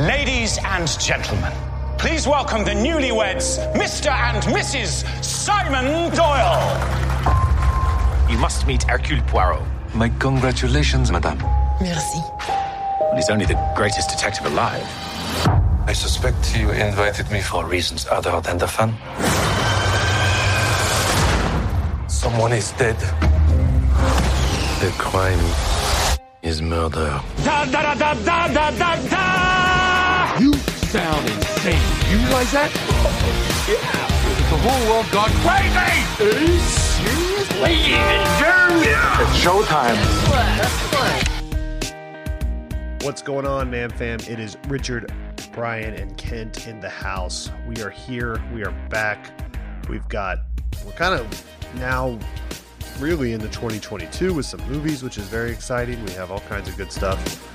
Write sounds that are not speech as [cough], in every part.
Ladies and gentlemen, please welcome the newlyweds, Mr. and Mrs. Simon Doyle. You must meet Hercule Poirot. My congratulations, madame. Merci. He's only the greatest detective alive. I suspect you invited me for reasons other than the fun. Someone is dead. The crime is murder. Da da da sound insane. You realize that? yeah. The whole world gone crazy. Are you serious? Ladies and gentlemen, it's showtime. What's going on, man fam? It is Richard, Brian, and Kent in the house. We are here. We are back. We've got, we're kind of now really into 2022 with some movies, which is very exciting. We have all kinds of good stuff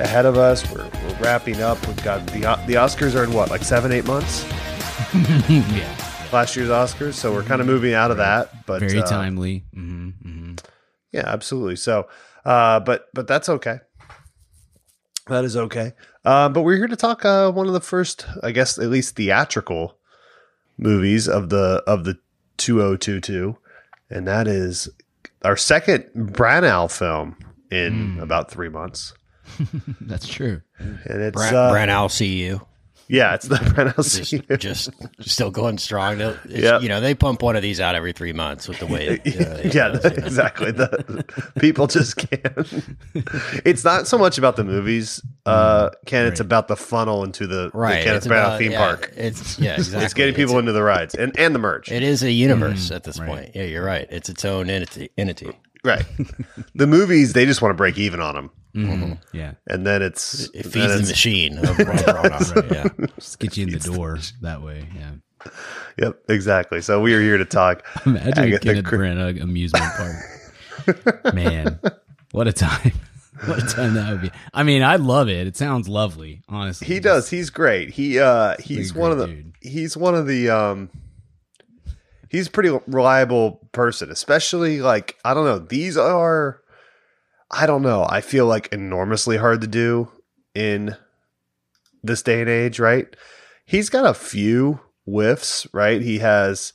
ahead of us. We're, we're wrapping up. We've got the the Oscars are in what, like seven, eight months? [laughs] yeah. Last year's Oscars, so we're kind of moving out of that. But Very uh, timely. hmm hmm Yeah, absolutely. So, uh, but but that's okay. That is okay. Uh, but we're here to talk uh, one of the first, I guess, at least theatrical movies of the of the 2022, and that is our second Branagh film in about three months. [laughs] That's true. And it's Brand, uh, Brand, I'll see you. yeah, it's the [laughs] Branagh. Just, scene. just still going strong. They'll- Yep. You know, they pump one of these out every three months with the way. [laughs] Uh, yeah, goes, you know. exactly. The people just can't. it's not so much about the movies, uh, Ken. It's about the funnel into the, Right. the Kenneth it's Branagh about- theme yeah, park. It's yeah, exactly. It's getting people into the rides and and the merch. It is a universe at this right. point. Yeah, you're right. It's its own entity. entity. right. the movies they just want to break even on them, Mhm. Yeah. and then it's It then feeds the it's- machine. [laughs] Of Branagh. yeah. [laughs] Just get you in the door that way. Yeah. Yep, exactly. So we are here to talk. [laughs] Imagine a Agatha Kenneth Chr- Branagh amusement park. Man, what a time. What a time that would be. I mean, I love it. It sounds lovely, honestly. He does. He's great. He uh he's one of the dude. he's one of the um he's a pretty reliable person, especially like I don't know, these are I don't know, I feel like enormously hard to do in this day and age, right? He's got a few whiffs, right? He has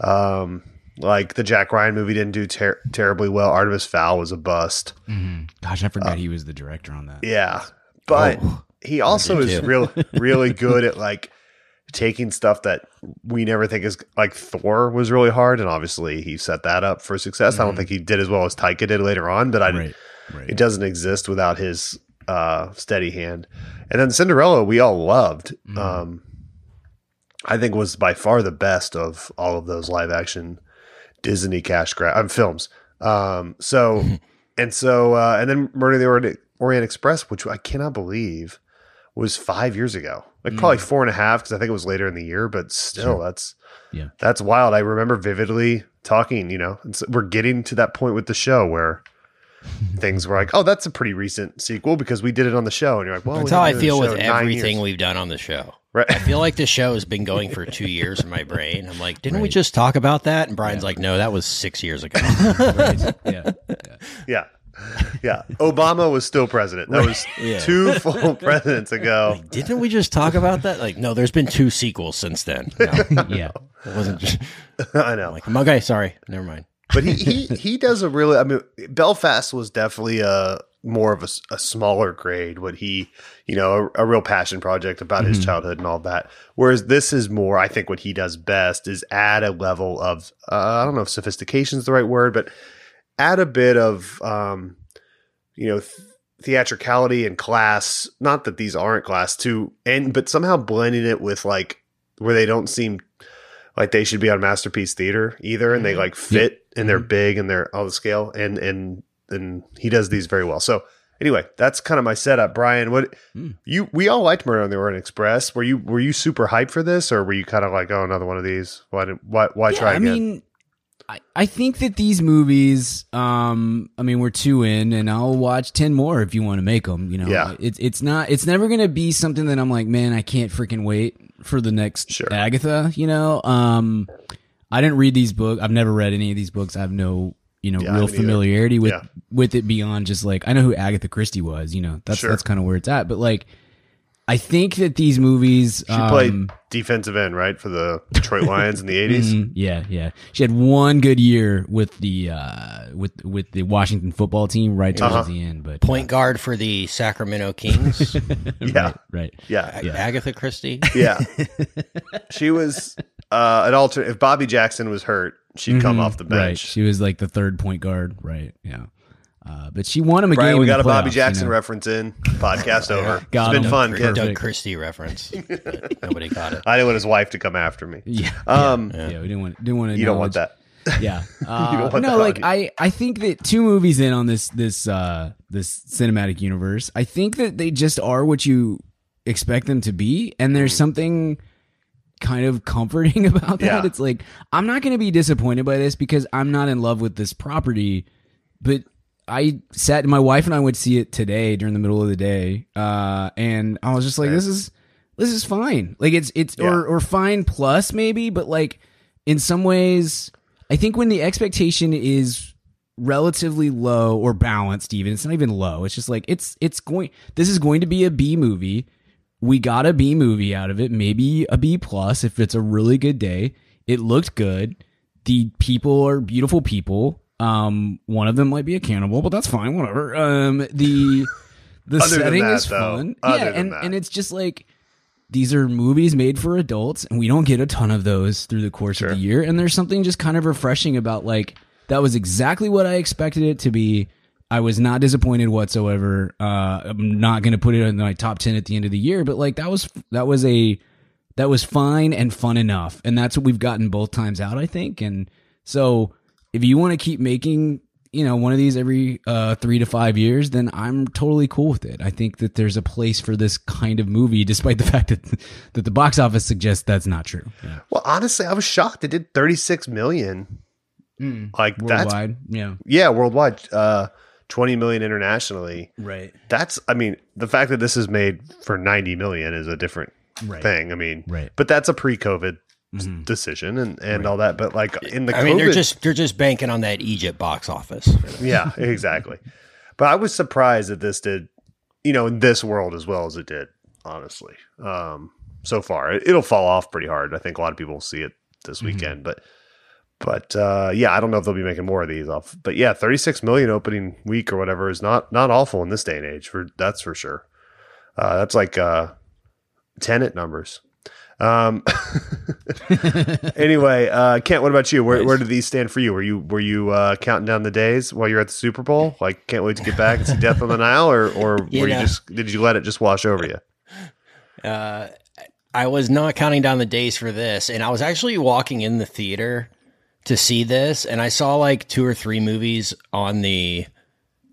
um like the Jack Ryan movie didn't do ter- terribly well. Artemis Fowl was a bust. Mhm. Gosh, I forgot he was the director on that. Yeah. But he also is real [laughs] really good at like taking stuff that we never think is like Thor was really hard and obviously he set that up for success. I don't think he did as well as Taika did later on, but I Right. Right. it doesn't exist without his uh steady hand. And then Cinderella we all loved. Um I think was by far the best of all of those live action Disney cash grab um, films. Um so [laughs] and so uh and then Murder the Orient, Orient Express, which I cannot believe was five years ago. Like probably mm. four and a half because I think it was later in the year, but still that's Yeah. that's wild. I remember vividly talking, you know, it's, we're getting to that point with the show where [laughs] things were like, oh, that's a pretty recent sequel because we did it on the show. And you're like, well, That's we how I didn't do the feel with show in nine everything we've done on the show. Right. I feel like the show has been going for two [laughs] years in my brain. I'm like, didn't we just talk about that? And Brian's like, no, that was six years ago. [laughs] Right. Yeah. Yeah. Yeah. Obama was still president. That was Yeah. two full [laughs] presidents ago. didn't we just talk about that? Like, no, there's been two sequels since then. [laughs] No, Yeah. it wasn't just [laughs] I know. I'm like, okay, sorry, never mind. but he, he he does a really i mean belfast was definitely a more of a smaller grade what he you know a, a real passion project about his childhood and all that whereas this is more i think what he does best is add a level of uh, i don't know if sophistication is the right word but add a bit of um you know th- theatricality and class not that these aren't class too and but somehow blending it with like where they don't seem like they should be on masterpiece theater either and they like fit and they're big and they're on the scale and and and he does these very well so anyway, that's kind of my setup. Brian, what Hmm. you we all liked Murder on the Orient Express. Were you were you super hyped for this, or were you kind of like, oh, another one of these? Why did why why Yeah, try I again? mean, I, I think that these movies, um, I mean, we're two in, and I'll watch ten more if you want to make them. You know, Yeah. it's it's not, it's never gonna be something that I'm like, man, I can't freaking wait for the next Sure. Agatha. You know, um, I didn't read these books. I've never read any of these books. I have no, you know, Yeah, real haven't either. familiarity with Yeah. with it beyond just like I know who Agatha Christie was. You know, that's Sure. that's kind of where it's at. But like, I think that these movies, she played um, defensive end, right, for the Detroit Lions in the eighties. [laughs] Mhm. Yeah, yeah. She had one good year with the uh with with the Washington football team right towards Uh-huh. the end, but Point guard for the Sacramento Kings, [laughs] Yeah, right. yeah, A- Agatha Christie. [laughs] yeah. she was uh, an alternate. If Bobby Jackson was hurt, she'd come Mhm. off the Right. bench. She was like the third point guard, right? Yeah. Uh, but she won him a Brian, game. we in got the a Bobby Jackson you know? reference in. Podcast [laughs] over. Got it's been him. fun, Doug kid. Perfect. Christie reference. [laughs] Nobody got it. I didn't want his wife to come after me. [laughs] Yeah. Um, yeah, we didn't want didn't want to. you don't want that. Yeah. Uh, want no, that like. I, I think that two movies in on this this uh this cinematic universe, I think that they just are what you expect them to be, and there's Mm. something kind of comforting about that. Yeah. It's like I'm not going to be disappointed by this because I'm not in love with this property, but I sat my wife and I would see it today during the middle of the day, uh, and I was just like, this is this is fine. Like it's it's Yeah. or or fine plus maybe, but like in some ways, I think when the expectation is relatively low or balanced, even it's not even low. It's just like it's it's going. This is going to be a B movie. We got a B movie out of it, maybe a B plus if it's a really good day. It looked good. The people are beautiful people. Um, one of them might be a cannibal, but that's fine. Whatever. Um, the [laughs] the setting that, is though, fun. yeah, and that. and it's just like these are movies made for adults and we don't get a ton of those through the course of the year and there's something just kind of refreshing about like that was exactly what i expected it to be i was not disappointed whatsoever uh i'm not going to put it in my top 10 at the end of the year but like that was that was a that was fine and fun enough and that's what we've gotten both times out i think and so if you want to keep making you know one of these every uh three to five years then i'm totally cool with it i think that there's a place for this kind of movie despite the [laughs] fact that that the box office suggests that's not true yeah. Well, honestly, I was shocked. It did 36 million. Like that's worldwide yeah yeah, worldwide. Uh, 20 million internationally. right That's I mean, the fact that this is made for 90 million is a different Right. thing. I mean, Right. But that's a pre-COVID s- decision and and all that. But like in the I mean, they're just they're just banking on that Egypt box office. yeah, exactly. But I was surprised that this did, you know, in this world as well as it did. Honestly, um, so far it, it'll fall off pretty hard. I think a lot of people will see it this weekend, but but uh, yeah, I don't know if they'll be making more of these off. But yeah, thirty six million opening week or whatever is not not awful in this day and age. For that's for sure. Uh, that's like uh, tenant numbers. Um, [laughs] anyway, uh, Kent, what about you? Where, where did these stand for you? Were you were you uh, counting down the days while you're at the Super Bowl? Like, can't wait to get back and see Death on the Nile, or or [laughs] You were you just did you let it just wash over you? Uh, I was not counting down the days for this, and I was actually walking in the theater to see this, and I saw like two or three movies on the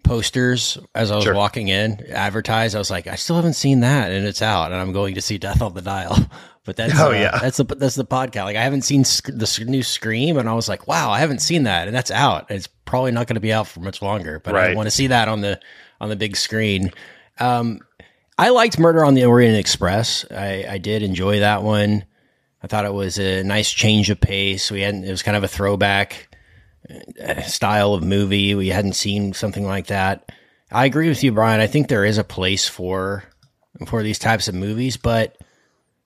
posters as I was Sure. walking in advertised. I was like, I still haven't seen that, and it's out, and I'm going to see Death on the Nile. [laughs] But that's Oh, uh, yeah. that's the that's the podcast. Like I haven't seen sc- the new Scream, and I was like, wow, I haven't seen that, and that's out. It's probably not going to be out for much longer, but I want to see that on the on the big screen. Um, I liked Murder on the Orient Express. I, I did enjoy that one. I thought it was a nice change of pace. We hadn't. It was kind of a throwback uh, style of movie. We hadn't seen something like that. I agree with you, Brian. I think there is a place for for these types of movies, but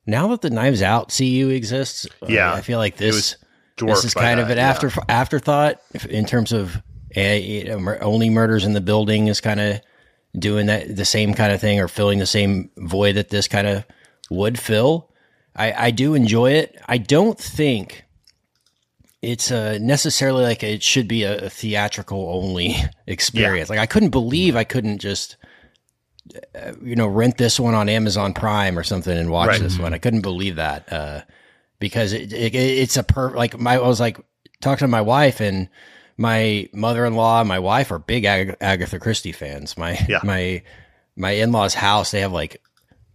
now that the Knives Out CU exists, uh, Yeah, I feel like this this is kind of that, an yeah. after afterthought in terms of uh, you know, mur- only murders in the building is kind of doing that the same kind of thing or filling the same void that this kind of would fill. I, I do enjoy it. I don't think it's uh, necessarily like it should be a, a theatrical only [laughs] experience. Like I couldn't believe I couldn't just uh, you know rent this one on Amazon Prime or something and watch Right. this one. I couldn't believe that uh, because it, it, it's a per like my I was like talking to my wife and my mother-in-law and my wife are big Ag- Agatha Christie fans. My Yeah. my my in-laws' house, they have like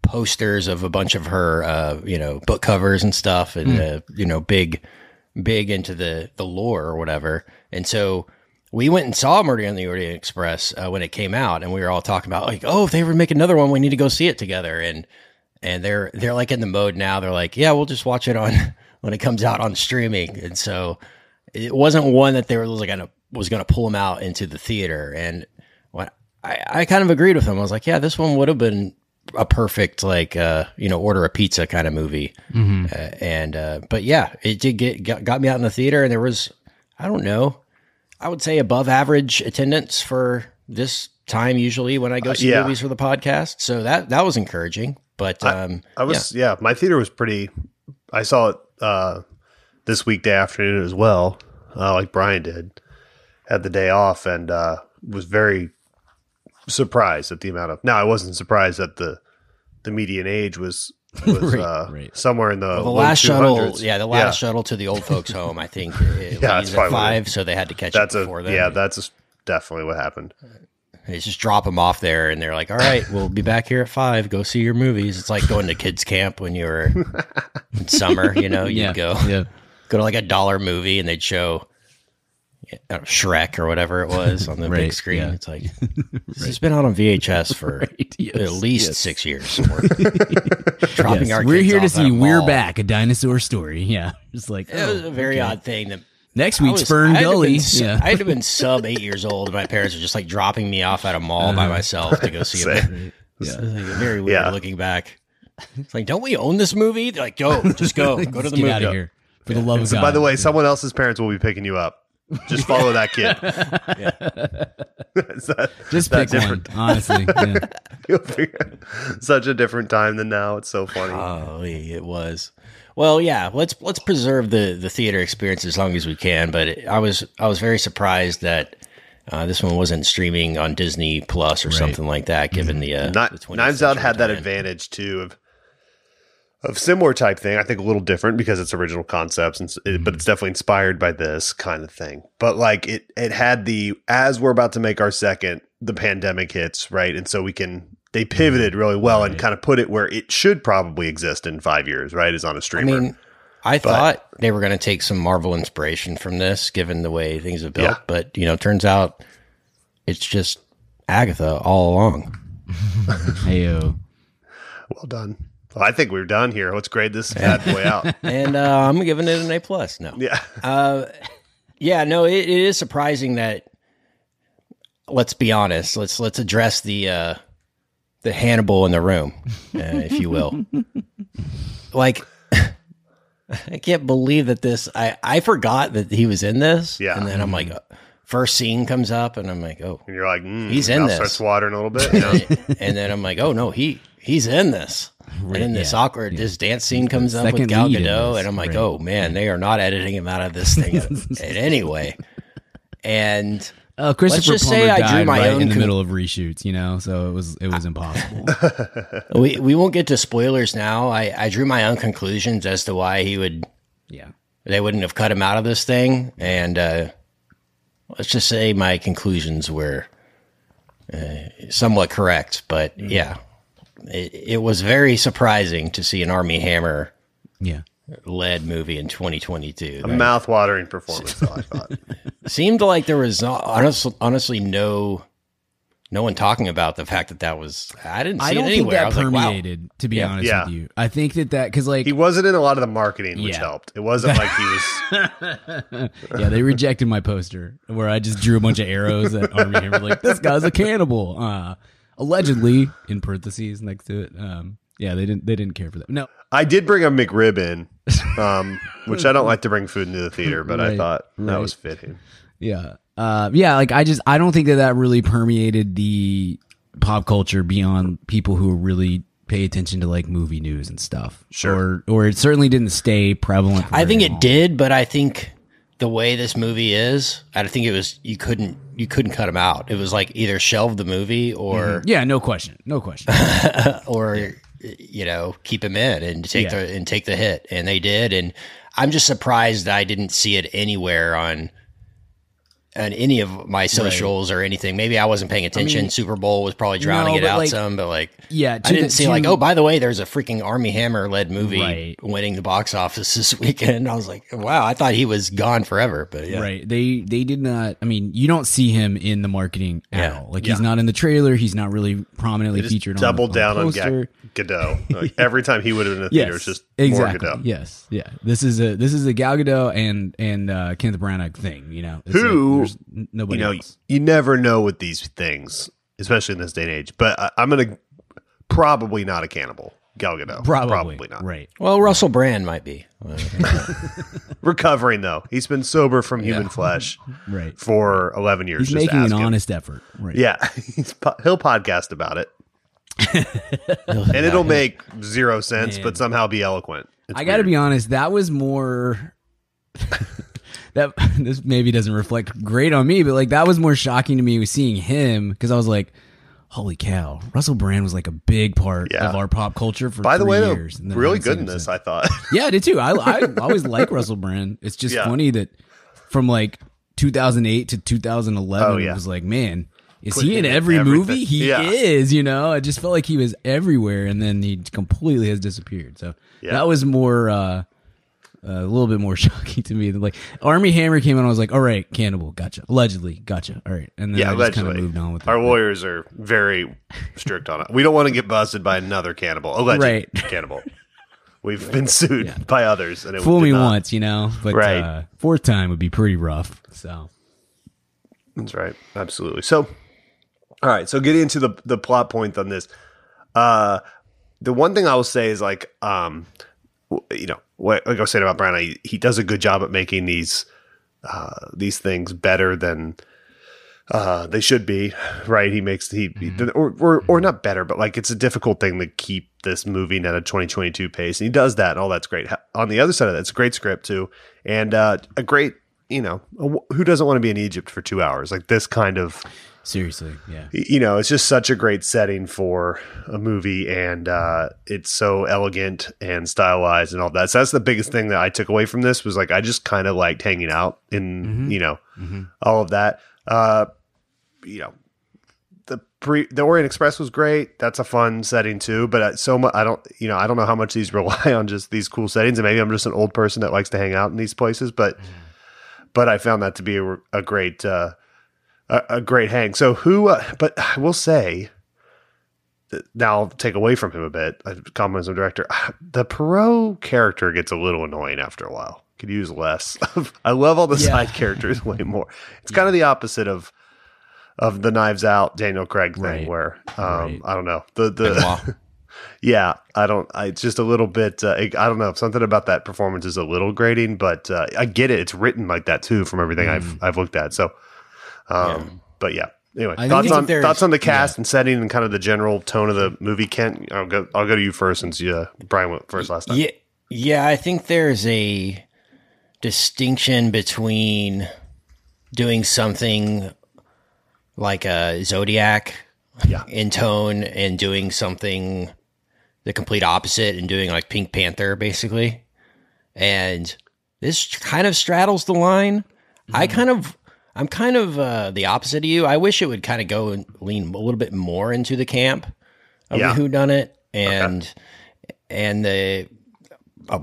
posters of a bunch of her, uh, you know, book covers and stuff, and uh, you know, big, big into the the lore or whatever. And so we went and saw Murder on the Orient Express uh, when it came out, and we were all talking about like, oh, if they ever make another one, we need to go see it together. And and they're they're like in the mode now. They're like, yeah, we'll just watch it on [laughs] when it comes out on streaming. And so it wasn't one that they were like gonna was gonna pull them out into the theater. And what I, I kind of agreed with them. I was like, yeah, this one would have been a perfect like uh you know order a pizza kind of movie. Uh, and uh, but yeah, it did get got, got me out in the theater, and there was I don't know, I would say above average attendance for this time usually when I go see yeah. movies for the podcast. So that that was encouraging. But um, I was yeah. my theater was pretty. I saw it uh, this weekday afternoon as well, uh, like Brian did. Had the day off and uh, was very surprised at the amount of. Now I wasn't surprised that the the median age was was [laughs] uh, right. somewhere in the Well, the low last shuttle, yeah, the last shuttle to the old folks' home. I think it [laughs] Yeah, leaves that's at five, so they had to catch That's it a before then. yeah. That's definitely what happened. They just drop them off there, and they're like, "All right, we'll be back here at five. Go see your movies." It's like going to kids camp when you were in summer. You know, you [laughs] Yeah. go Yeah. go to like a dollar movie, and they'd show uh, Shrek or whatever it was on the big screen. yeah. It's like [laughs] this has been out on VHS for [laughs] Right, yes, at least yes. six years. We're [laughs] dropping Yes, our we're kids here to off at a see We're. Back, a dinosaur story. Yeah. it's like It was oh, a very okay. odd thing that Next I week's was- Fern Gully. been yeah. I'd have been sub eight years old. and My parents were just like dropping me off at a mall Uh-huh. by myself to go see it. Yeah. Like very weird Yeah. looking back. It's like, don't we own this movie? They're like, go, just go, go to the get movie. out of here. For the love of God. By the way, someone else's parents will be picking you up. Just follow that kid. [laughs] [laughs] Is that- just that pick one, honestly. Yeah. [laughs] Such a different time than now. It's so funny. Oh, it was. Well, yeah. Let's let's preserve the the theater experience as long as we can. But it, I was I was very surprised that uh, this one wasn't streaming on Disney Plus or something like that. Given the, uh, Kni- the Knives Out had that advantage too of of similar type thing. I think a little different because it's original concepts, and it, but mm-hmm. it's definitely inspired by this kind of thing. But like it, it had the as we're about to make our second, the pandemic hits right, and so we can they mm-hmm. pivoted really well and kind of put it where it should probably exist in five years, right? Is on a streamer. I mean, I thought they were going to take some Marvel inspiration from this, given the way things have built. Yeah. But you know, turns out it's just Agatha all along. [laughs] Heyo. well done. Well, I think we're done here. Let's grade this bad boy out. [laughs] and uh, I'm giving it an A plus. No, Yeah. uh, yeah, no, it, it is surprising that. Let's be honest. Let's let's address the uh, the Hannibal in the room, uh, if you will. [laughs] like, [laughs] I can't believe that this. I I forgot that he was in this. Yeah. and then I'm like, uh, first scene comes up, and I'm like, oh, And you're like, mm, He's in this. Starts watering a little bit. know? and then I'm like, oh no, he he's in this. and then this yeah, awkward this dance scene comes up with Gal Gadot, and I'm like, right. oh man, they are not editing him out of this thing in any way. And Uh, Christopher just Plummer say I drew died my right own in the con- middle of reshoots, you know, so it was it was impossible. [laughs] we we won't get to spoilers now. I I drew my own conclusions as to why he would yeah. they wouldn't have cut him out of this thing, and uh, let's just say my conclusions were uh, somewhat correct. But Mm. yeah, it, it was very surprising to see an Armie Hammer Yeah. led movie in 2022. A mouth watering performance, though, I [laughs] thought. seemed like there was no- honest, honestly no no one talking about the fact that that was I didn't see I don't it think anywhere. I that was like, wow. permeated, to be Yeah. honest Yeah. with you. I think that that because like He wasn't in a lot of the marketing, which Yeah. helped. It wasn't like he was. [laughs] yeah, they rejected my poster where I just drew a bunch of arrows at Armie Hammer, like this guy's a cannibal, uh, allegedly in parentheses next to it. Um, yeah, they didn't they didn't care for that. No, I did bring a McRib in, [laughs] um, which I don't like to bring food into the theater, but I Right, thought that right. was fitting. yeah, uh, yeah, like I just I don't think that that really permeated the pop culture beyond people who really pay attention to like movie news and stuff. Sure. or or it certainly didn't stay prevalent. for I think very it did, but I think the way this movie is, I think it was you couldn't you couldn't cut him out. It was like either shelve the movie or mm-hmm. Yeah, no question, no question. [laughs] or you know keep him in and take Yeah. the and take the hit, and they did. And I'm just surprised that I didn't see it anywhere on on any of my socials or anything. Maybe I wasn't paying attention. Super Bowl was probably drowning No, it out like- some, but like, Yeah, I didn't the- see to- like, oh, by the way, there's a freaking Armie Hammer led movie Right. winning the box office [laughs] this weekend. I was like, wow, I thought he was gone forever, but yeah. Right. They they did not. I mean, you don't see him in the marketing at Yeah. all. Like he's not in the trailer. He's not really prominently They just featured. doubled down on on the Gadot. [laughs] Like, every time he would have been in the Yes, theater, it's just exactly. more Gadot. Yes, yeah. This is a this is a Gal Gadot and and uh, Kenneth Branagh thing. You know, It's Who, like, there's nobody you know, else. you never know with these things, especially in this day and age. But I, I'm gonna probably not a cannibal. Gal Gadot, Probably, not. Right. Well, Russell Brand might be. [laughs] Recovering though, he's been sober from human [laughs] flesh Right. for 11 years. He's Just making an him. honest effort. Right. Yeah, [laughs] he's, po- he'll podcast about it, and it'll make zero sense, Man. but somehow be eloquent. It's I got to be honest. That was more. That [laughs] this maybe doesn't reflect great on me, but like that was more shocking to me was seeing him because I was like, "Holy cow!" Russell Brand was like a big part Yeah. of our pop culture for By the way, though, years. then really good in this. I thought. [laughs] Yeah, I did too. I I always like Russell Brand. It's just Yeah. funny that from like 2008 to 2011, Oh, yeah. it was like, man. Is he in every everything. movie? He Yeah. is, you know. I just felt like he was everywhere, and then he completely has disappeared. So that was more, uh, a little bit more [laughs] shocking to me. Than like Armie Hammer came out, I was like, all right, cannibal, gotcha. Allegedly, gotcha. All right, and then yeah, I just kind of moved on with Our it. lawyers are very strict on it. We don't want to get busted by another cannibal. Alleged Right. [laughs] cannibal. We've been sued by others, and it Fool me not. once, you know, but Right. uh, fourth time would be pretty rough. So That's right. Absolutely. So, all right. So, getting into the the plot point on this, uh, the one thing I will say is like, um, you know, what like I was saying about Brown, he, he does a good job at making these uh these things better than uh they should be right? He makes he or, or or not better but like it's a difficult thing to keep this moving at a 2022 pace. And he does that and all that's great. On the other side of that it's a great script too. And uh a great you know a- who doesn't want to be in egypt for two hours? Like this kind of seriously, yeah, you know, it's just such a great setting for a movie, and uh, it's so elegant and stylized and all that. So that's the biggest thing that I took away from this was like I just kind of liked hanging out in you know all of that. Uh, you know, the pre the Orient Express was great. That's a fun setting too. But uh, so much I don't you know I don't know how much these [laughs] rely on just these cool settings, and maybe I'm just an old person that likes to hang out in these places, but. But I found that to be a, a great uh, a, a great hang. So who? Uh, but I will say, that- now I'll take away from him a bit. I a director. [sighs] The Poirot character gets a little annoying after a while. Could use less. [laughs] I love all the Yeah. side characters [laughs] way more. It's kind of the opposite of of the Knives Out Daniel Craig thing, Right. where um, Right. I don't know the the. [laughs] Yeah, I don't. I it's just a little bit. Uh, I don't know. Something about that performance is a little grating, but uh, I get it. It's written like that too, from everything Mm. I've I've looked at. So, um, but yeah. Anyway, I thoughts on thoughts on the cast and setting and kind of the general tone of the movie. Kent, I'll go. I'll go to you first since you, uh, Brian went first last time. Yeah, yeah. I think there's a distinction between doing something like a Zodiac Yeah. in tone and doing something the complete opposite and doing like Pink Panther basically. And this kind of straddles the line. I kind of I'm kind of uh, the opposite of you. I wish it would kind of go and lean a little bit more into the camp of Yeah. the Who Done It and and the uh,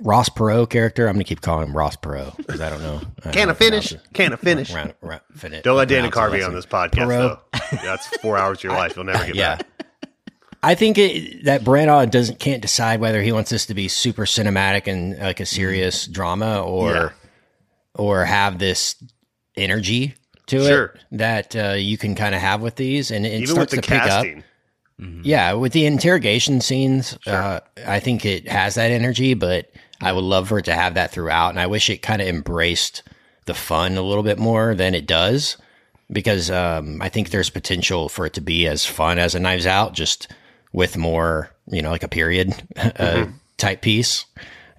Ross Perot character. I'm gonna keep calling him Ross Perot because I don't know. I Can I finish? Can I finish? Round- round- fin- Don't let Dana Carvey on this podcast Perot. though. That's four hours of your [laughs] life you'll never get Yeah. back. I think it, that Branagh doesn't can't decide whether he wants this to be super cinematic and like a serious drama or Yeah. or have this energy to Sure. it that uh, you can kind of have with these, and it Even with starts the to pick up. casting, Yeah, with the interrogation scenes, uh, I think it has that energy, but I would love for it to have that throughout. And I wish it kind of embraced the fun a little bit more than it does, because um, I think there's potential for it to be as fun as a Knives Out, just with more, you know, like a period [laughs] uh, type piece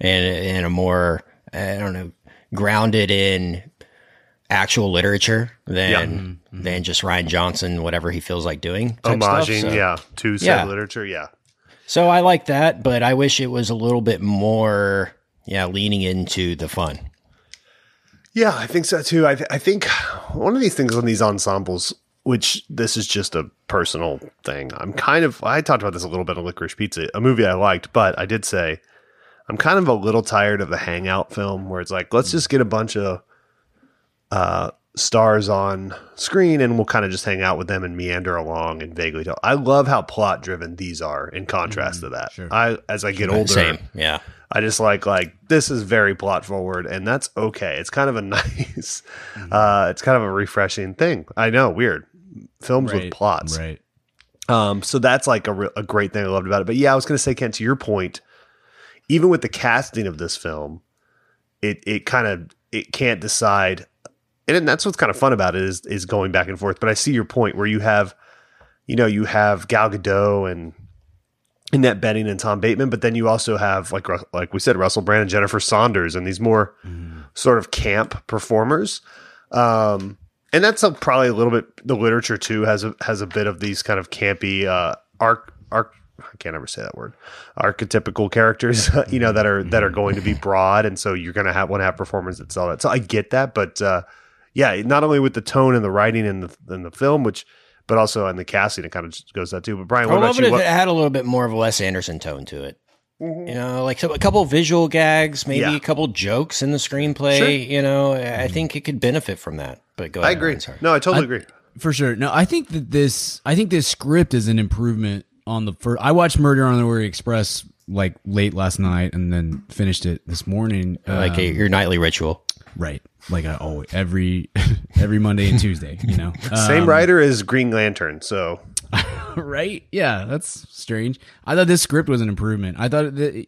and, and a more, I don't know, grounded in actual literature than than mm-hmm. Mm-hmm. just Rian Johnson, whatever he feels like doing. type homaging, So- yeah, to said Yeah. literature, yeah. so I like that, but I wish it was a little bit more, yeah, leaning into the fun. Yeah, I think so too. I, th- I think one of these things on these ensembles, which this is just a personal thing. I'm kind of I talked about this a little bit on Licorice Pizza, a movie I liked, but I did say I'm kind of a little tired of the hangout film where it's like let's just get a bunch of uh, stars on screen and we'll kind of just hang out with them and meander along and vaguely tell. I love how plot driven these are in contrast to that. I as I get older, Same. Yeah. I just like like this is very plot forward, and that's okay. It's kind of a [laughs] nice, uh, it's kind of a refreshing thing. I know, weird films with plots, Right. Um, so that's like a, re- a great thing I loved about it. But yeah, I was going to say, Ken, to your point, even with the casting of this film, it it kind of it can't decide, and that's what's kind of fun about it is is going back and forth. But I see your point where you have, you know, you have Gal Gadot and Annette Bening and Tom Bateman, but then you also have like like we said, Russell Brand and Jennifer Saunders, and these more sort of camp performers. Um, and that's a, probably a little bit the literature too has a has a bit of these kind of campy uh, arc arc. I can't ever say that word. Archetypical characters, [laughs] you know, that are that are going to be broad, and so you're going to have want to have performers that sell that. So I get that, but uh, yeah, not only with the tone and the writing in the in the film, which but also in the casting, it kind of just goes that too. But Brian, I what would about it you? if What- it had a little bit more of a Wes Anderson tone to it. You know, like so a couple visual gags, maybe Yeah. a couple jokes in the screenplay. Sure. You know, I think it could benefit from that. But go ahead, I agree. Ryan, sorry. No, I totally I- agree. For sure. No, I think that this I think this script is an improvement on the first I watched Murder on the Orient Express like late last night and then finished it this morning. Like a, Um, your nightly ritual. right. Like I always every [laughs] every Monday and Tuesday, you know. [laughs] Same Um, writer as Green Lantern, so [laughs] right? Yeah, that's strange. I thought this script was an improvement. I thought that it,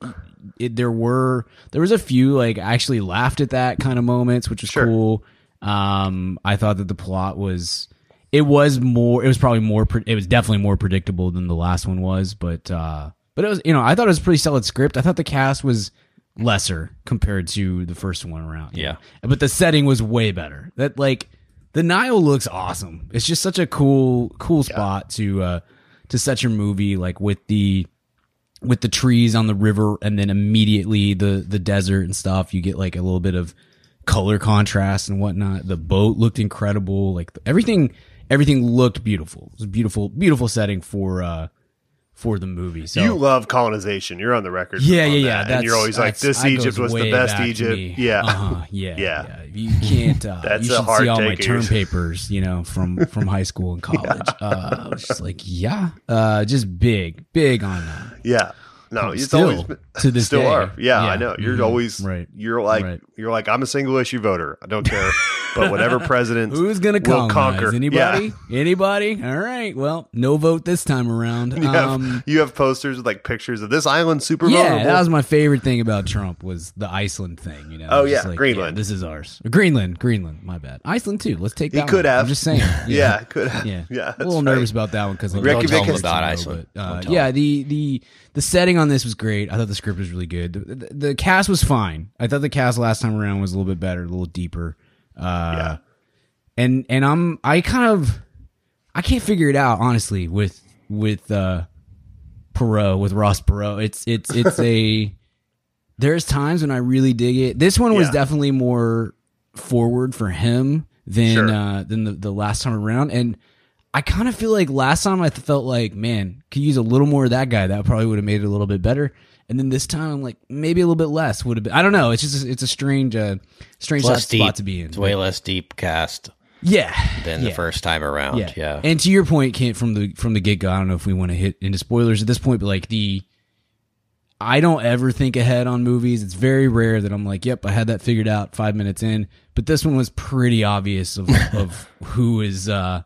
it, there were there was a few like I actually laughed at that kind of moments, which was cool. Um, I thought that the plot was it was more it was probably more it was definitely more predictable than the last one was, but uh, but it was you know I thought it was a pretty solid script. I thought the cast was lesser compared to the first one around. Yeah. but the setting was way better. That like the Nile looks awesome. It's just such a cool cool spot to uh to set your movie like with the with the trees on the river and then immediately the the desert and stuff. You get like a little bit of color contrast and whatnot. The boat looked incredible. Like everything everything looked beautiful. It was a beautiful beautiful setting for uh for the movie. So you love colonization. You're on the record. yeah, on yeah, that, yeah. and you're always like, "This Egypt was the best Egypt." Yeah, uh-huh, [laughs] yeah, Yeah. yeah, You can't. Uh, That's you a should hard see all my term papers, you know, from from high school and [laughs] college. Uh, I was just like, yeah, uh, just big, big on that. yeah. No, it's Still, always been- [laughs] to this still day. are. Yeah, I know. You're Mhm. always Right. You're like Right. you're like I'm a single issue voter. I don't care, but whatever [laughs] president Who's gonna will colonize? conquer Anybody? Yeah. Anybody? All right. Well, no vote this time around. [laughs] You have, Um, you have posters with like pictures of this island super yeah, vulnerable. that was my favorite thing about Trump was the Iceland thing. You know? Oh, yeah, like, Greenland. this is ours. Greenland, Greenland. My bad. Iceland too. Let's take He that. could one. have. I'm just saying. Yeah, could have. Yeah, Yeah, a little right. nervous about that one because Don't tell Reykjavik about Iceland. But, uh, yeah, the the the setting on this was great. I thought the script was really good. The, the, the cast was fine. I thought the cast last time around was a little bit better, a little deeper. Uh, Yeah. and and I'm I kind of I can't figure it out honestly with with uh Perot with Ross Perot. It's it's it's a [laughs] there's times when I really dig it. This one was Yeah. definitely more forward for him than Sure. uh than the, the last time around and I kind of feel like last time I felt like, man, could use a little more of that guy. That probably would have made it a little bit better. And then this time, I'm like, maybe a little bit less would have been. I don't know. It's just it's a strange, uh, strange spot deep. to be in. It's way less deep cast yeah, than the first time around. Yeah. Yeah. And to your point, Kent, from the from the get go, I don't know if we want to hit into spoilers at this point, but like the I don't ever think ahead on movies. It's very rare that I'm like, yep, I had that figured out five minutes in. But this one was pretty obvious of of [laughs] who is uh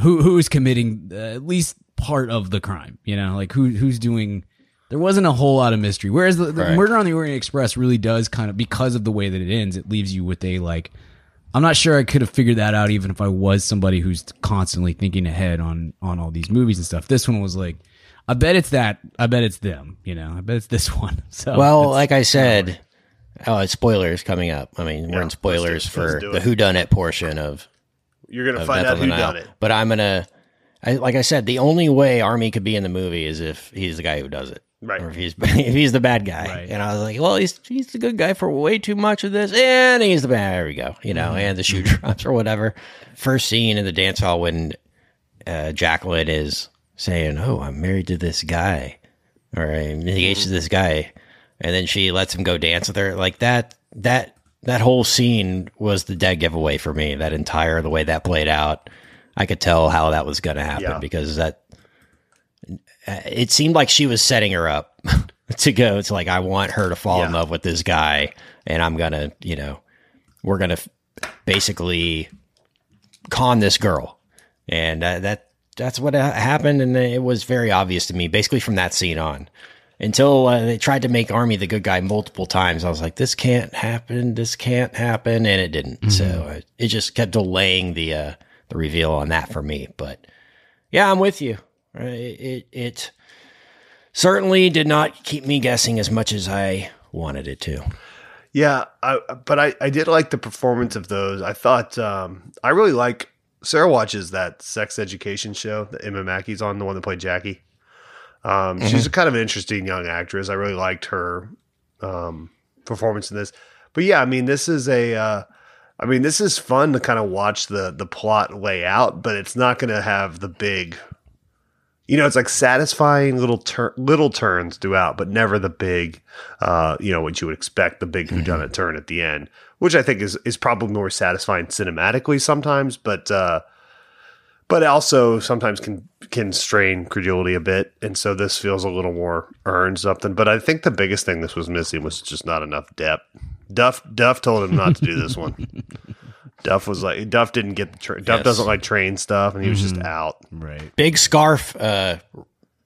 who who is committing at least part of the crime. You know, like who who's doing. There wasn't a whole lot of mystery. Whereas the, the Right. Murder on the Orient Express really does kind of because of the way that it ends, it leaves you with a like. I'm not sure I could have figured that out even if I was somebody who's constantly thinking ahead on on all these movies and stuff. This one was like, I bet it's that. I bet it's them. You know, I bet it's this [laughs] one. So Well, like I said, oh, it's spoilers coming up. I mean, we're in spoilers let's do- let's for the it. Who Done It portion of, You're gonna find out who done it. But I'm gonna, I, like I said, the only way Armie could be in the movie is if he's the guy who does it. Right. or if he's [laughs] if he's the bad guy. Right. And I was like, well, he's he's the good guy for way too much of this, and he's the bad. There we go. You know, mm-hmm. and the shoe mm-hmm. drops or whatever. First scene in the dance hall when uh, Jacqueline is saying, "Oh, I'm married to this guy," or I'm engaged to mm-hmm. this guy, and then she lets him go dance with her. Like that. That that whole scene was the dead giveaway for me. That entire the way that played out, I could tell how that was going to happen Yeah. because that uh, it seemed like she was setting her up [laughs] to go. It's like I want her to fall in love with this guy, and I'm gonna, you know, we're gonna basically con this girl, and uh, that that's what happened, and it was very obvious to me, basically from that scene on. Until uh, they tried to make Armie the good guy multiple times, I was like, "This can't happen. This can't happen," and it didn't. So uh, it just kept delaying the uh, the reveal on that for me. But yeah, I'm with you. Uh, It, it it certainly did not keep me guessing as much as I wanted it to. Yeah, I, but I, I did like the performance of those. I thought um, I really like Sarah watches that sex education show that Emma Mackey's on, the one that played Jackie. Um, She's a kind of an interesting young actress. I really liked her um, performance in this. But yeah, I mean, this is a, uh, I mean, this is fun to kind of watch the the plot lay out, but it's not going to have the big, you know, it's like satisfying little tur- little turns throughout, but never the big, uh, you know, what you would expect the big whodunit turn at the end, which I think is is probably more satisfying cinematically sometimes, but uh, but also sometimes can can strain credulity a bit, and so this feels a little more earned something. But I think the biggest thing this was missing was just not enough depth. Duff Duff told him not to do this one. [laughs] Duff was like Duff didn't get the tra- Duff Yes. doesn't like train stuff, and he was just out. Right. Big scarf uh,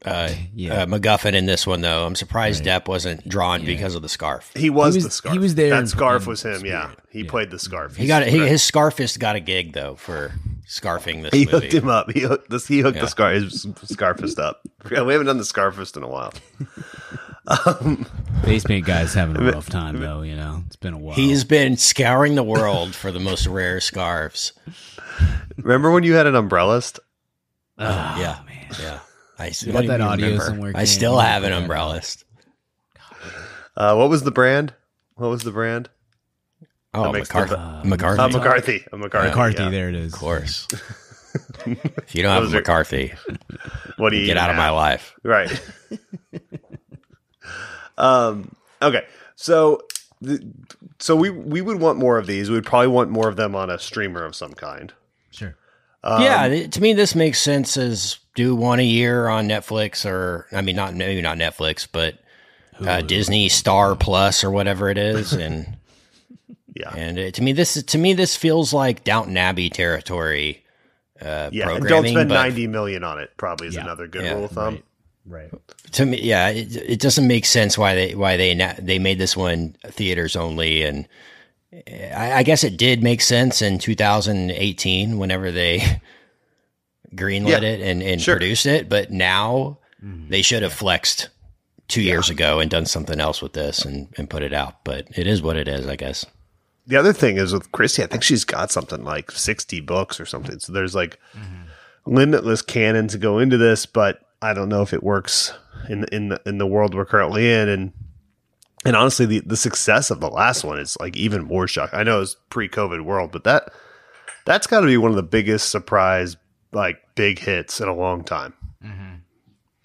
uh, Yeah. uh, MacGuffin in this one, though. I'm surprised Depp wasn't drawn because of the scarf. He was, He was- the scarf. he was there That in- scarf was him. Yeah, he Yeah. played the scarf. He got he, his scarfist got a gig though for scarfing this He movie. hooked him up. He hooked this. He hooked Yeah. the scar his scarfist up. Yeah, we haven't done the scarfist in a while. [laughs] Face paint guy's having a rough time though. You know, it's been a while. He's been scouring the world for the most rare scarves. Remember when you had an umbrellist? yeah, yeah. I You got that audio somewhere, I still have an that. umbrellist. Uh, what was the brand? What was the brand? Oh, That McCarthy. the- McCarthy. Uh, McCarthy. A McCarthy. McCarthy. yeah. There it is. Of course. [laughs] if you don't have a are- McCarthy, What do you get even out of my life. Right. [laughs] um. Okay. So, the, so we we would want more of these. We'd probably want more of them on a streamer of some kind. Sure. Um, yeah, to me, this makes sense as do one a year on Netflix or, I mean, not maybe not Netflix, but uh, Disney Star Plus or whatever it is. And, Yeah. and it, to me, this to me, this feels like Downton Abbey territory. Uh, Yeah. And don't spend but- ninety million on it. Probably is Yeah. another good Yeah, rule of thumb. Right. to me, yeah, it, it doesn't make sense why they why they na- they made this one theaters only, and eh, I, I guess it did make sense in 2018 whenever they [laughs] greenlit Yeah, it and, and sure. produced it, but now mm-hmm. they should have flexed two years ago and done something else with this and, and put it out. But it is what it is, I guess. The other thing is with Christie, I think she's got something like 60 books or something. So there's like limitless canon to go into this, but I don't know if it works in in the, in the world we're currently in. And and honestly, the, the success of the last one is like even more shocking. I know it's pre-COVID world, but that that's got to be one of the biggest surprise like big hits in a long time.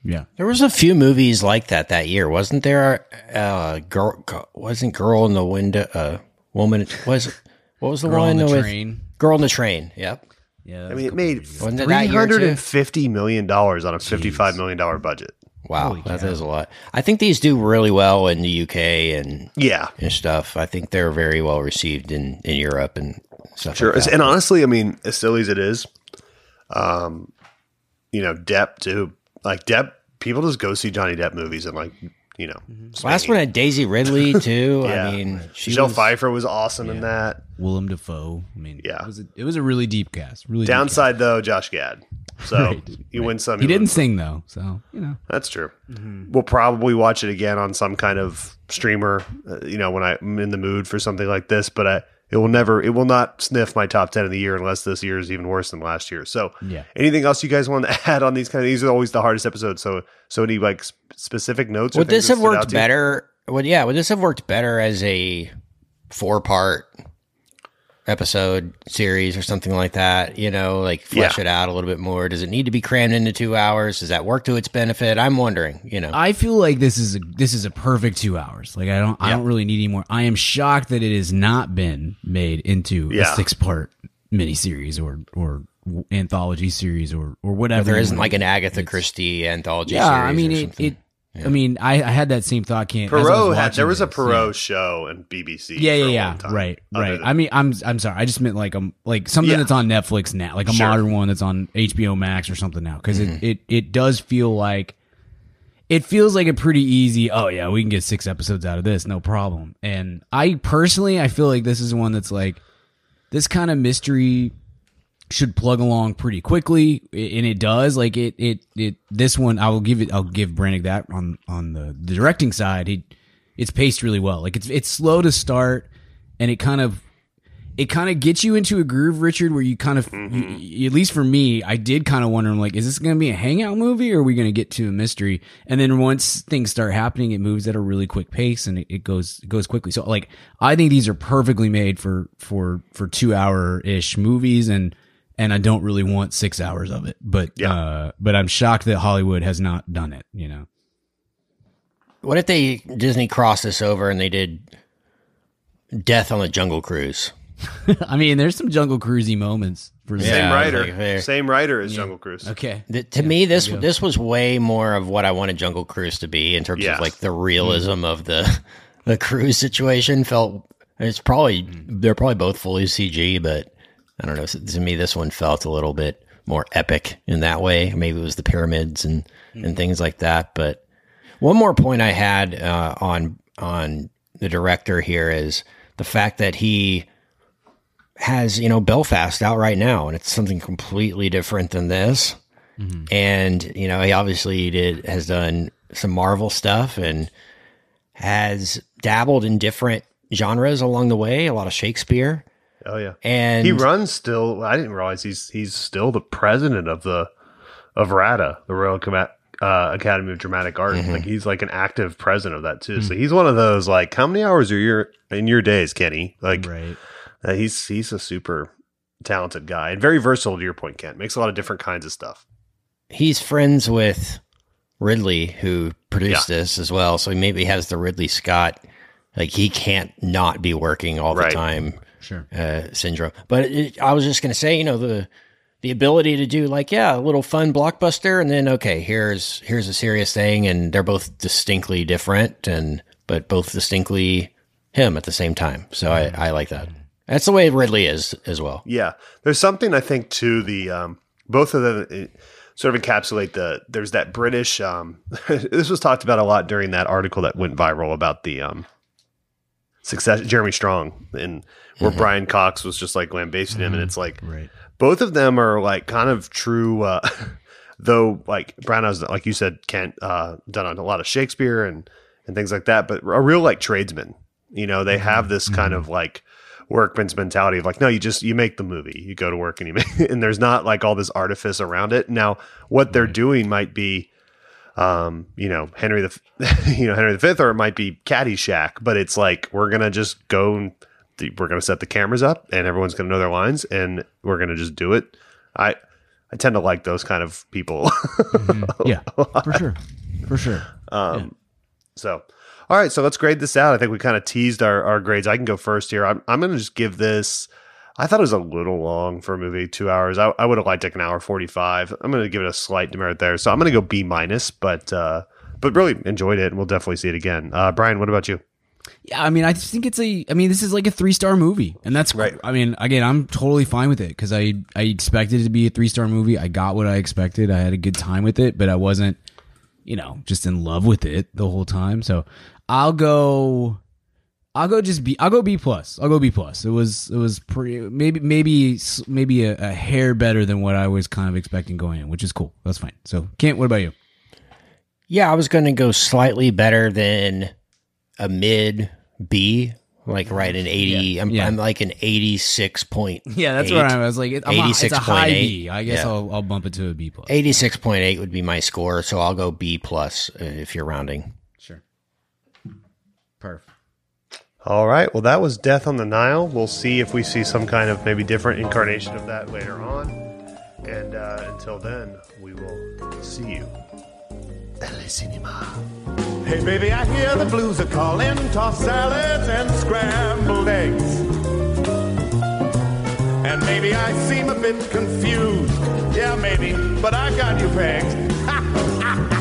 Yeah. There was a few movies like that that year, wasn't there? Uh, girl wasn't Girl in the Window. Uh, woman was what was the Girl one on the with train. Girl in the Train? Yep. Yeah. I mean, it made Wasn't it three that year, hundred too? and dollars on a fifty-five million dollar budget. Wow, that is a lot. I think these do really well in the UK and Yeah, and stuff. I think they're very well received in in Europe and stuff. Sure. like that. and honestly, I mean, as silly as it is, um, you know, Depp too. Like Depp, people just go see Johnny Depp movies and like, you know, Last one had Daisy Ridley [laughs] too. Yeah. I mean, she Michelle was, Pfeiffer was awesome in that. Willem Dafoe. I mean, Yeah. It was a, it was a really deep cast. Really deep Downside though, Josh Gad. [laughs] So Right, you win some. He you didn't win sing though, so you know. That's true. We'll probably watch it again on some kind of streamer, uh, you know, when I'm in the mood for something like this. But I, it will never, it will not sniff my top ten of the year unless this year is even worse than last year. So, Yeah. Anything else you guys want to [laughs] add on these kind of? These are always the hardest episodes. So, so any like specific notes? Would this have worked better? Would yeah? Would this have worked better as a four part episode series or something like that? You know, like flesh Yeah. it out a little bit more. Does it need to be crammed into two hours? Does that work to its benefit? I'm wondering. You know, I feel like this is a this is a perfect two hours. Like I don't I don't really need any more. I am shocked that it has not been made into Yeah. a six part miniseries or or anthology series or or whatever. there you isn't like an Agatha Christie anthology. yeah. series I mean or it. Something. it I mean, I, I had that same thought. Can't as I was Poirot had there was a this, Poirot yeah. show and BBC. Yeah, for yeah, a yeah. long time, Right, right. than- I mean, I'm I'm sorry. I just meant like um like something Yeah. that's on Netflix now, like a Sure. modern one that's on HBO Max or something now, because Mm-hmm. it, it it does feel like it feels like a pretty easy. Oh yeah, we can get six episodes out of this, no problem. And I personally, I feel like this is one that's like this kind of mystery should plug along pretty quickly and it does like it it it this one i will give it i'll give Branagh that on on the, the directing side. He it's paced really well. Like it's it's slow to start and it kind of it kind of gets you into a groove richard where you kind of Mm-hmm. you- at least for me i did kind of wonder I'm like is this going to be a hangout movie or are we going to get to a mystery? And then once things start happening it moves at a really quick pace and it, it goes it goes quickly. So like i think these are perfectly made for for for two hour ish movies and and I don't really want six hours of it. But Yeah. uh, but I'm shocked that Hollywood has not done it. You know, What if they Disney crossed this over and they did Death on the Jungle Cruise? [laughs] I mean, there's some Jungle Cruisey moments for Yeah. same I writer, like, same writer as Jungle Cruise. Okay, The, to me, this this was way more of what I wanted Jungle Cruise to be in terms Yeah. of like the realism of the [laughs] the cruise situation. Felt it's probably they're probably both fully CG, but I don't know. To me, this one felt a little bit more epic in that way. Maybe it was the pyramids and and things like that. But one more point I had uh, on on the director here is the fact that he has you know Belfast out right now, and it's something completely different than this. And you know, he obviously did has done some Marvel stuff and has dabbled in different genres along the way. A lot of Shakespeare, Oh yeah, and he runs still. I didn't realize he's he's still the president of the of RADA, the Royal Coma- uh, Academy of Dramatic Art. Mm-hmm. Like he's like an active president of that too. Mm. So he's one of those like how many hours are your in your days, Kenny? Like right. uh, he's he's a super talented guy and very versatile. To your point, Kent makes a lot of different kinds of stuff. he's friends with Ridley, who produced Yeah. this as well. So he maybe has the Ridley Scott, like he can't not be working all the Right. time Sure. uh, syndrome. But it, I was just going to say, you know, the the ability to do like yeah, a little fun blockbuster, and then okay, here's here's a serious thing, and they're both distinctly different, and but both distinctly him at the same time. So I, I like that. That's the way Ridley is as well. Yeah, there's something I think to the um, both of them eh, sort of encapsulate the. There's that British. Um, [laughs] this was talked about a lot during that article that went viral about the um, success Jeremy Strong and where Brian Cox was just like lambasting him, and it's like Right. both of them are like kind of true. Uh, [laughs] though, like Brown has, like you said, Kent uh, done a lot of Shakespeare and and things like that, but a real like tradesman. You know, they have this kind of like workman's mentality of like, no, you just you make the movie, you go to work and you [laughs] make, and there's not like all this artifice around it. Now, what they're doing might be, um, you know, Henry the, [laughs] you know, Henry V, or it might be Caddyshack, but it's like we're gonna just go th- we're gonna set the cameras up and everyone's gonna know their lines and we're gonna just do it. I I tend to like those kind of people. [laughs] [laughs] Yeah, for sure, for sure. Um so, all right, so let's grade this out. I think we kind of teased our, our grades. I can go first here. I'm, I'm going to just give this. I thought it was a little long for a movie, two hours. I, I would have liked like an hour 45. I'm going to give it a slight demerit there. So I'm going to go B minus, but, uh, but really enjoyed it and we'll definitely see it again. Uh, Brian, what about you? Yeah, I mean, I think it's a. I mean, this is like a three star movie, and that's Right. I mean, again, I'm totally fine with it because I I expected it to be a three star movie. I got what I expected. I had a good time with it, but I wasn't, you know, just in love with it the whole time. So I'll go. I'll go just B. I'll go B plus. I'll go B plus. It was it was pretty maybe maybe maybe a, a hair better than what I was kind of expecting going in, which is cool. That's fine. So Kent, what about you? Yeah, I was going to go slightly better than a mid B like right an eighty. Yeah. I'm, Yeah. I'm like an eighty-six point. [laughs] Yeah, that's what I was like. it- I'm a, it's a high 86.8. B. I guess Yeah. I'll, I'll bump it to a B plus. Eighty-six point eight would be my score, so I'll go B plus uh, if you're rounding. Sure. Perfect. All right. Well, that was Death on the Nile. We'll see if we see some kind of maybe different incarnation of that later on. And uh, until then, we will see you. LA Cinema. Hey, baby, I hear the blues are calling. Tossed salads and scrambled eggs. And maybe I seem a bit confused. Yeah, maybe, but I got you pegged. [laughs]